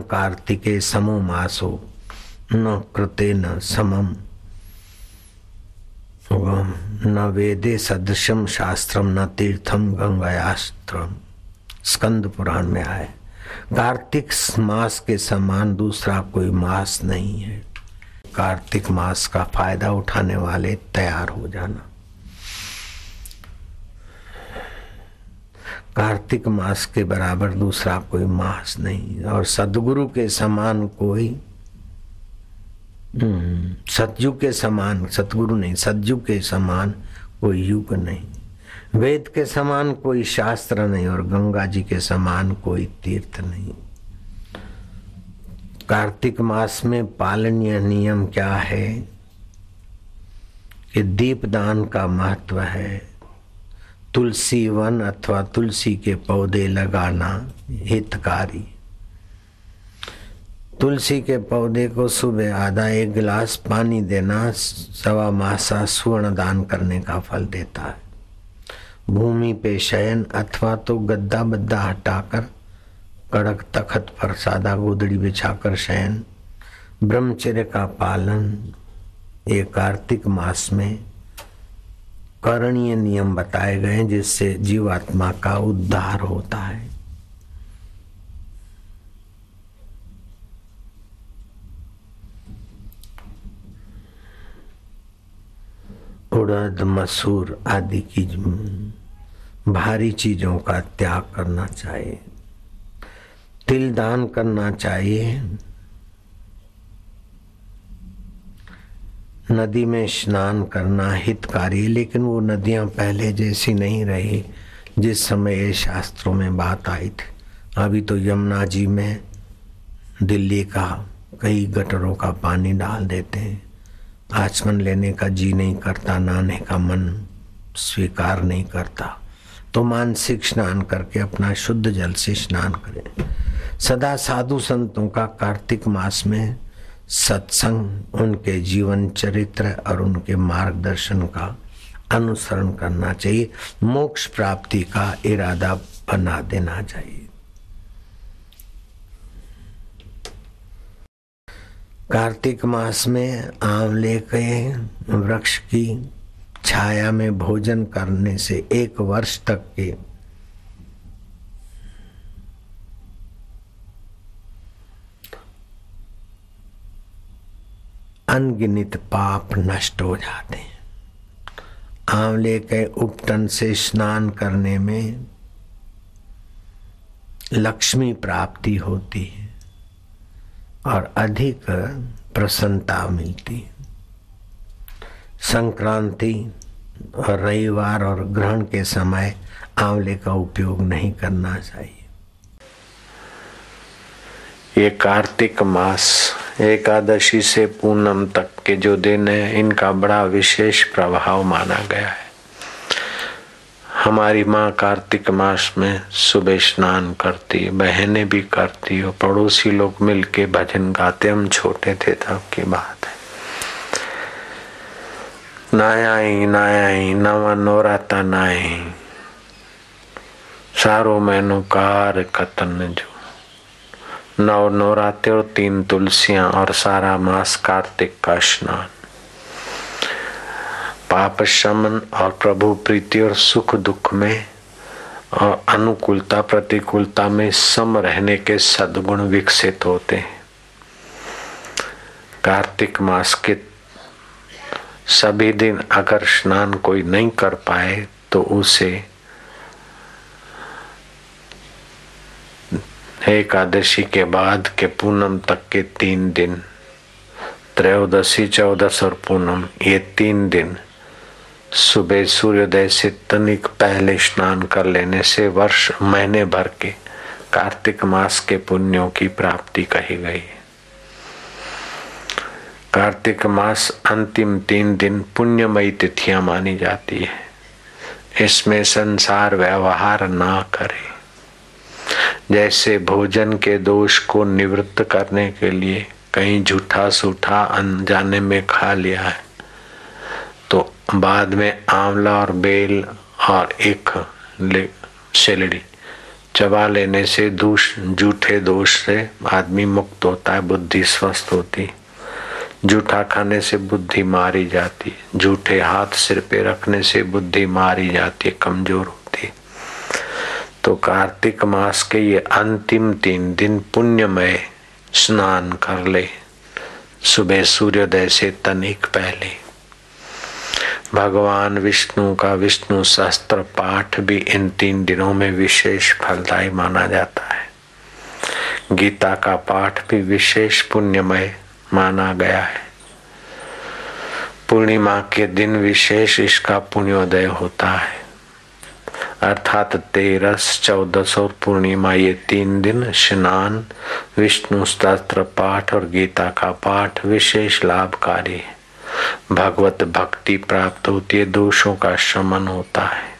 कार्तिके समो मासो, न कृते न समम। न वेदे सदृशम शास्त्रम न तीर्थम गंगायास्त्रम स्कंद पुराण में आए। कार्तिक मास के समान दूसरा कोई मास नहीं है। कार्तिक मास का फ़ायदा उठाने वाले तैयार हो जाना। कार्तिक मास के बराबर दूसरा कोई मास नहीं और सदगुरु के समान कोई हम्म, सतयुग के समान सतगुरु नहीं सतयुग के समान कोई युग नहीं। वेद के समान कोई शास्त्र नहीं और गंगा जी के समान कोई तीर्थ नहीं। कार्तिक मास में पालनीय नियम क्या है? कि दीपदान का महत्व है। तुलसी वन अथवा तुलसी के पौधे लगाना हितकारी। तुलसी के पौधे को सुबह आधा एक गिलास पानी देना सवा मासा स्वर्ण दान करने का फल देता है। भूमि पे शयन अथवा तो गद्दा बद्दा हटाकर कड़क तखत पर सादा गोदड़ी बिछाकर शयन, ब्रह्मचर्य का पालन ये कार्तिक मास में करणीय नियम बताए गए जिससे जीवात्मा का उद्धार होता है। उड़द, मसूर आदि की भारी चीज़ों का त्याग करना चाहिए। तिल दान करना चाहिए। नदी में स्नान करना हितकारी, लेकिन वो नदियाँ पहले जैसी नहीं रही जिस समय ये शास्त्रों में बात आई थी। अभी तो यमुना जी में दिल्ली का कई गटरों का पानी डाल देते हैं। आचमन लेने का जी नहीं करता, नहाने का मन स्वीकार नहीं करता। तो मानसिक स्नान करके अपना शुद्ध जल से स्नान करें। सदा साधु संतों का कार्तिक मास में सत्संग, उनके जीवन चरित्र और उनके मार्गदर्शन का अनुसरण करना चाहिए। मोक्ष प्राप्ति का इरादा बना देना चाहिए। कार्तिक मास में आंवले के वृक्ष की छाया में भोजन करने से एक वर्ष तक के अनगिनित पाप नष्ट हो जाते हैं। आंवले के उपटन से स्नान करने में लक्ष्मी प्राप्ति होती है और अधिक प्रसन्नता मिलती है। संक्रांति और रविवार और ग्रहण के समय आंवले का उपयोग नहीं करना चाहिए। ये कार्तिक मास एकादशी से पूनम तक के जो दिन है, इनका बड़ा विशेष प्रभाव माना गया है। हमारी माँ कार्तिक मास में सुबह स्नान करती, बहनें भी करती, और पड़ोसी लोग मिलके भजन गाते। हम छोटे थे तब की बात है। नायाई नायाई, नवा नवराता नाई सारो महीनो कार कतन जो नौ नवरात्रे और तीन तुलसियाँ और सारा मास कार्तिक का स्नान। पाप, शमन और प्रभु प्रीति और सुख दुख में और अनुकूलता, प्रतिकूलता में सम रहने के सद्गुण विकसित होते हैं। कार्तिक मास के सभी दिन अगर स्नान कोई नहीं कर पाए तो उसे एकादशी के बाद के पूनम तक के तीन दिन, त्रयोदशी, चौदस और पूनम, ये तीन दिन सुबह सूर्योदय से तनिक पहले स्नान कर लेने से वर्ष महीने भर के कार्तिक मास के पुण्यों की प्राप्ति कही गई। कार्तिक मास अंतिम तीन दिन पुण्यमयी तिथियाँ मानी जाती है। इसमें संसार व्यवहार ना करे। जैसे भोजन के दोष को निवृत्त करने के लिए कहीं झूठा सूठा अनजाने में खा लिया है। तो बाद में आंवला और बेल और एक सेलड़ी चबा लेने से दूष जूठे दोष से आदमी मुक्त होता है, बुद्धि स्वस्थ होती जूठा खाने से बुद्धि मारी जाती जूठे हाथ सिर पे रखने से बुद्धि मारी जाती कमज़ोर होती तो कार्तिक मास के ये अंतिम तीन दिन पुण्यमय स्नान कर ले। सुबह सूर्योदय से तनिक पहले। भगवान विष्णु का विष्णु शास्त्र पाठ भी इन तीन दिनों में विशेष फलदायी माना जाता है। गीता का पाठ भी विशेष पुण्यमय माना गया है। पूर्णिमा के दिन विशेष इसका पुण्योदय होता है। अर्थात तेरस चौदस और पूर्णिमा ये तीन दिन स्नान, विष्णु शास्त्र पाठ और गीता का पाठ विशेष लाभकारी। है भगवत भक्ति प्राप्त होती है, दोषों का शमन होता है।